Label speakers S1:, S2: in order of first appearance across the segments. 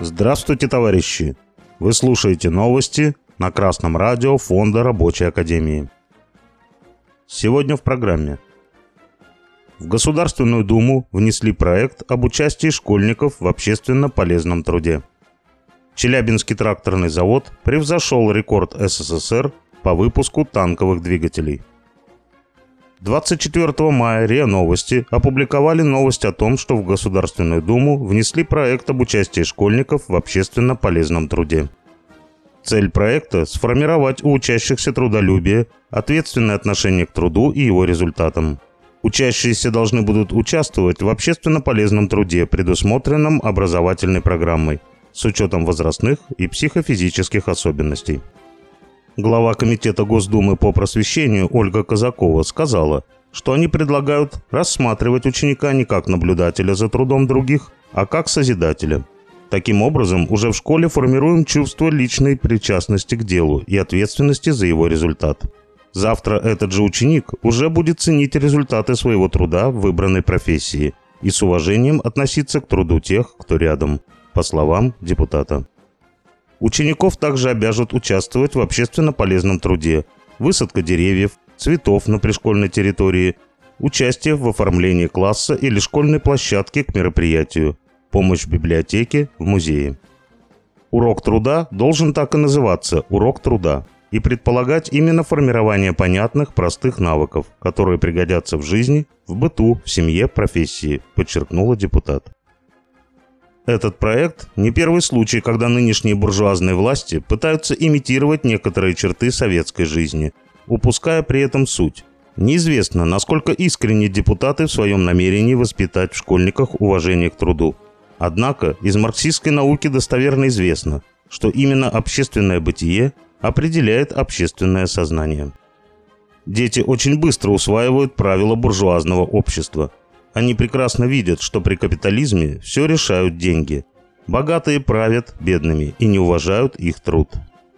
S1: Здравствуйте, товарищи! Вы слушаете новости на Красном радио Фонда Рабочей Академии. Сегодня в программе. В Государственную Думу внесли проект об участии школьников в общественно полезном труде. Челябинский тракторный завод превзошел рекорд СССР по выпуску танковых двигателей. 24 мая РИА Новости опубликовали новость о том, что в Государственную Думу внесли проект об участии школьников в общественно полезном труде. Цель проекта – сформировать у учащихся трудолюбие, ответственное отношение к труду и его результатам. Учащиеся должны будут участвовать в общественно полезном труде, предусмотренном образовательной программой, с учетом возрастных и психофизических особенностей. Глава Комитета Госдумы по просвещению Ольга Казакова сказала, что они предлагают рассматривать ученика не как наблюдателя за трудом других, а как созидателя. Таким образом, уже в школе формируем чувство личной причастности к делу и ответственности за его результат. Завтра этот же ученик уже будет ценить результаты своего труда в выбранной профессии и с уважением относиться к труду тех, кто рядом, по словам депутата. Учеников также обяжут участвовать в общественно полезном труде, высадка деревьев, цветов на пришкольной территории, участие в оформлении класса или школьной площадки к мероприятию, помощь в библиотеке, в музее. Урок труда должен так и называться «урок труда» и предполагать именно формирование понятных, простых навыков, которые пригодятся в жизни, в быту, в семье, профессии, подчеркнула депутат. Этот проект не первый случай, когда нынешние буржуазные власти пытаются имитировать некоторые черты советской жизни, упуская при этом суть. Неизвестно, насколько искренне депутаты в своем намерении воспитать в школьниках уважение к труду. Однако из марксистской науки достоверно известно, что именно общественное бытие определяет общественное сознание. Дети очень быстро усваивают правила буржуазного общества – они прекрасно видят, что при капитализме все решают деньги. Богатые правят бедными и не уважают их труд.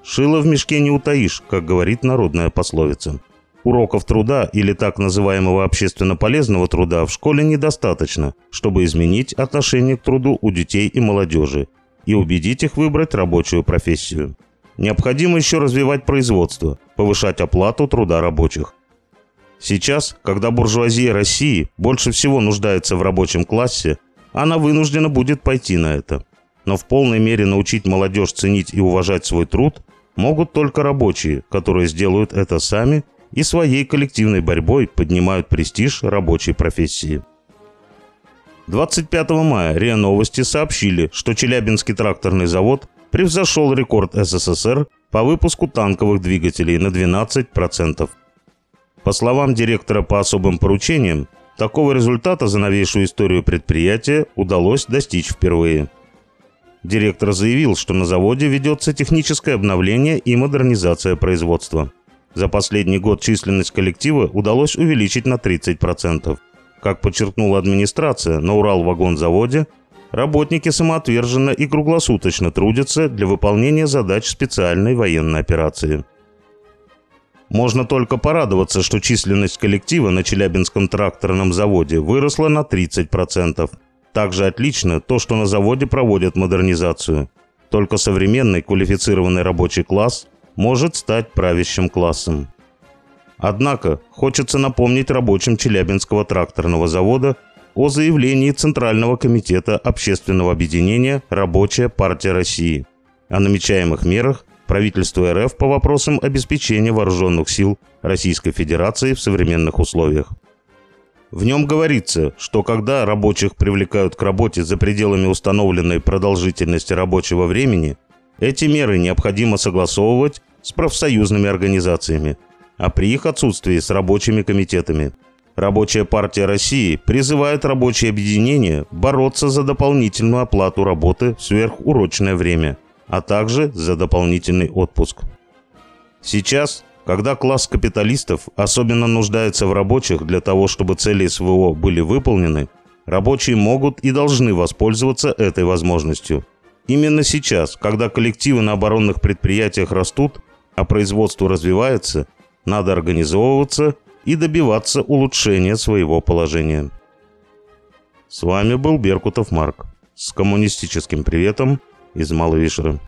S1: Шило в мешке не утаишь, как говорит народная пословица. Уроков труда или так называемого общественно полезного труда в школе недостаточно, чтобы изменить отношение к труду у детей и молодежи и убедить их выбрать рабочую профессию. Необходимо еще развивать производство, повышать оплату труда рабочих, Сейчас, когда буржуазия России больше всего нуждается в рабочем классе, она вынуждена будет пойти на это. Но в полной мере научить молодежь ценить и уважать свой труд могут только рабочие, которые сделают это сами и своей коллективной борьбой поднимают престиж рабочей профессии. 25 мая РИА Новости сообщили, что Челябинский тракторный завод превзошел рекорд СССР по выпуску танковых двигателей на 12%. По словам директора по особым поручениям, такого результата за новейшую историю предприятия удалось достичь впервые. Директор заявил, что на заводе ведется техническое обновление и модернизация производства. За последний год численность коллектива удалось увеличить на 30%. Как подчеркнула администрация, на Урал-вагонзаводе работники самоотверженно и круглосуточно трудятся для выполнения задач специальной военной операции – можно только порадоваться, что численность коллектива на Челябинском тракторном заводе выросла на 30%. Также отлично то, что на заводе проводят модернизацию. Только современный квалифицированный рабочий класс может стать правящим классом. Однако, хочется напомнить рабочим Челябинского тракторного завода о заявлении Центрального комитета общественного объединения «Рабочая партия России» о намечаемых мерах правительству РФ по вопросам обеспечения вооруженных сил Российской Федерации в современных условиях. В нем говорится, что когда рабочих привлекают к работе за пределами установленной продолжительности рабочего времени, эти меры необходимо согласовывать с профсоюзными организациями, а при их отсутствии с рабочими комитетами. Рабочая партия России призывает рабочие объединения бороться за дополнительную оплату работы в сверхурочное время – а также за дополнительный отпуск. Сейчас, когда класс капиталистов особенно нуждается в рабочих для того, чтобы цели СВО были выполнены, рабочие могут и должны воспользоваться этой возможностью. Именно сейчас, когда коллективы на оборонных предприятиях растут, а производство развивается, надо организовываться и добиваться улучшения своего положения. С вами был Беркутов Марк с коммунистическим приветом из Малой Вишеры.